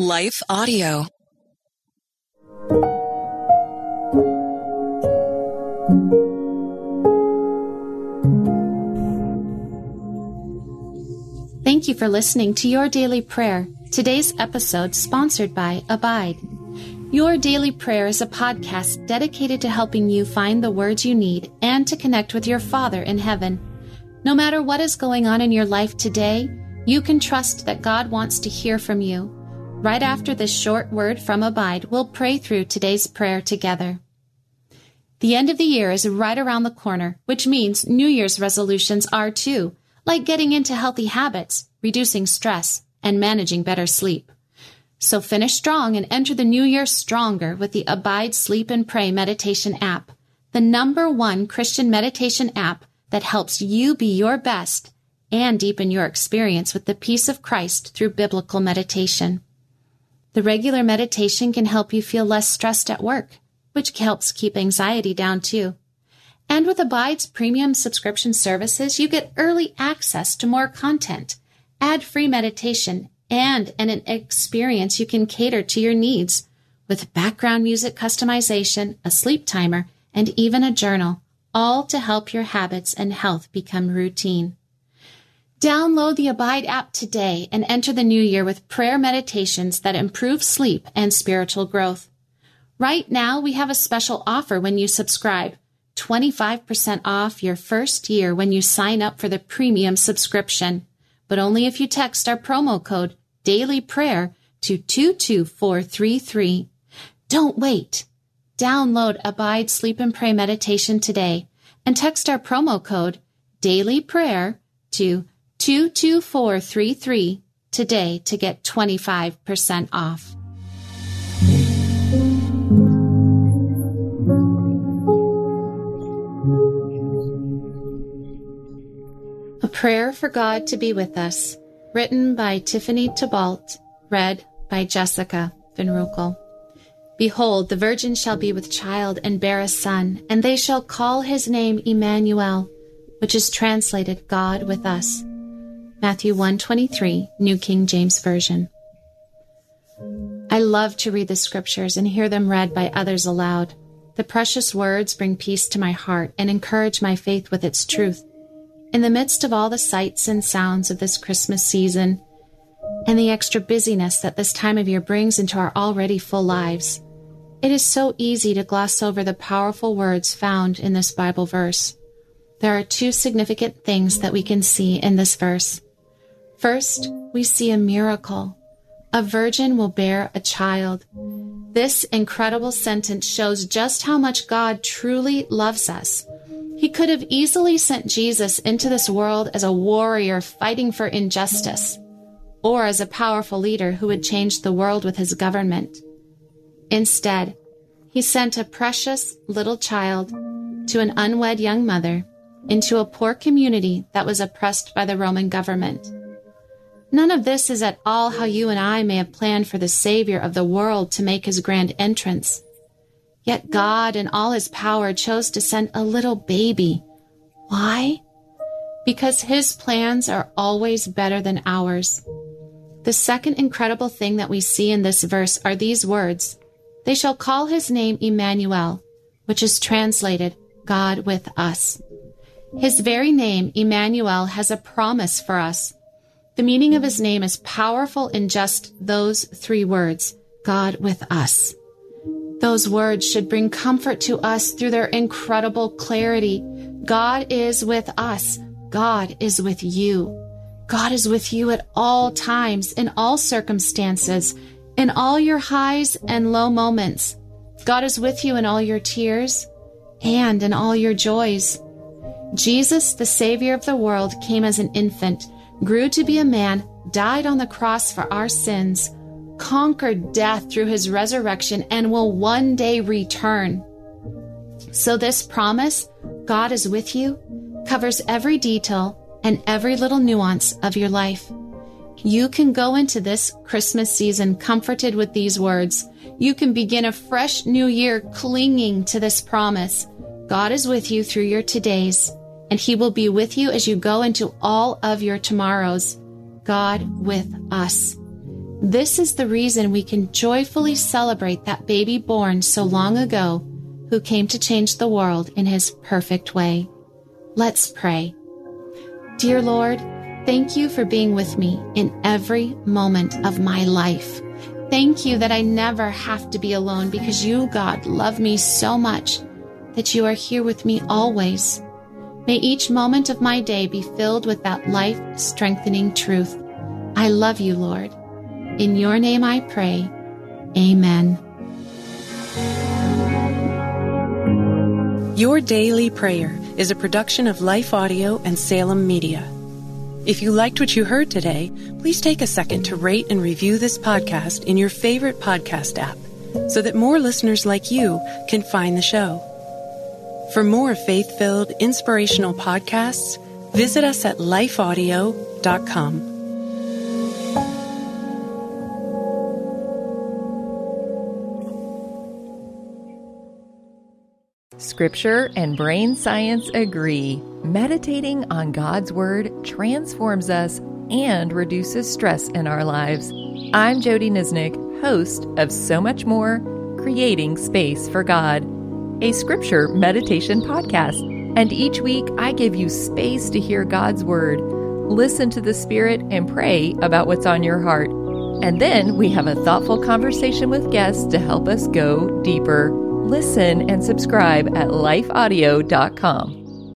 Life Audio. Thank you for listening to Your Daily Prayer. Today's episode sponsored by Abide. Your Daily Prayer is a podcast dedicated to helping you find the words you need and to connect with your Father in heaven. No matter what is going on in your life today, you can trust that God wants to hear from you. Right after this short word from Abide, we'll pray through today's prayer together. The end of the year is right around the corner, which means New Year's resolutions are too like getting into healthy habits, reducing stress, and managing better sleep. So finish strong and enter the new year stronger with the Abide Sleep and Pray meditation app, the number one Christian meditation app that helps you be your best and deepen your experience with the peace of Christ through biblical meditation. The regular meditation can help you feel less stressed at work, which helps keep anxiety down too. And with Abide's premium subscription services, you get early access to more content, ad free meditation, and an experience you can cater to your needs with background music customization, a sleep timer, and even a journal, all to help your habits and health become routine. Download the Abide app today and enter the new year with prayer meditations that improve sleep and spiritual growth. Right now, we have a special offer when you subscribe 25% off your first year when you sign up for the premium subscription, but only if you text our promo code Daily Prayer to 22433. Don't wait. Download Abide Sleep and Pray Meditation today and text our promo code Daily Prayer to 22433 today to get 25% off. A Prayer for God to Be With Us, written by Tiffany Thibault, read by Jessica Van. Behold, the virgin shall be with child and bear a son, and they shall call his name Emmanuel, which is translated God with us. Matthew 123, New King James Version. I love to read the scriptures and hear them read by others aloud. The precious words bring peace to my heart and encourage my faith with its truth. In the midst of all the sights and sounds of this Christmas season and the extra busyness that this time of year brings into our already full lives, it is so easy to gloss over the powerful words found in this Bible verse. There are two significant things that we can see in this verse. First, we see a miracle. A virgin will bear a child. This incredible sentence shows just how much God truly loves us he could have easily sent Jesus into this world as a warrior fighting for injustice, or as a powerful leader who would change the world with his government. Instead, he sent a precious little child to an unwed young mother into a poor community that was oppressed by the Roman government. None of this is at all how you and I may have planned for the Savior of the world to make his grand entrance. Yet God, in all his power, chose to send a little baby. Why? Because his plans are always better than ours. The second incredible thing that we see in this verse are these words They shall call his name Emmanuel, which is translated God with us. His very name, Emmanuel, has a promise for us. The meaning of his name is powerful in just those three words God with us. Those words should bring comfort to us through their incredible clarity. God is with us. God is with you. God is with you at all times, in all circumstances, in all your highs and low moments. God is with you in all your tears and in all your joys. Jesus, the Savior of the world, came as an infant, grew to be a man, died on the cross for our sins, conquered death through his resurrection and will one day return. So, this promise, God is with you, covers every detail and every little nuance of your life. You can go into this Christmas season comforted with these words. You can begin a fresh new year clinging to this promise. God is with you through your todays, and He will be with you as you go into all of your tomorrows. God with us. This is the reason we can joyfully celebrate that baby born so long ago who came to change the world in his perfect way. Let's pray. Dear Lord, thank you for being with me in every moment of my life. Thank you that I never have to be alone because you, God, love me so much that you are here with me always. May each moment of my day be filled with that life strengthening truth. I love you, Lord. In your name I pray. Amen. Your Daily Prayer is a production of Life Audio and Salem Media. If you liked what you heard today, please take a second to rate and review this podcast in your favorite podcast app so that more listeners like you can find the show. For more faith filled, inspirational podcasts, visit us at lifeaudio.com. Scripture and brain science agree. Meditating on God's Word transforms us and reduces stress in our lives. I'm Jodie Niznik, host of So Much More Creating Space for God a scripture meditation podcast. And each week, I give you space to hear God's word, listen to the Spirit, and pray about what's on your heart. And then we have a thoughtful conversation with guests to help us go deeper. Listen and subscribe at lifeaudio.com.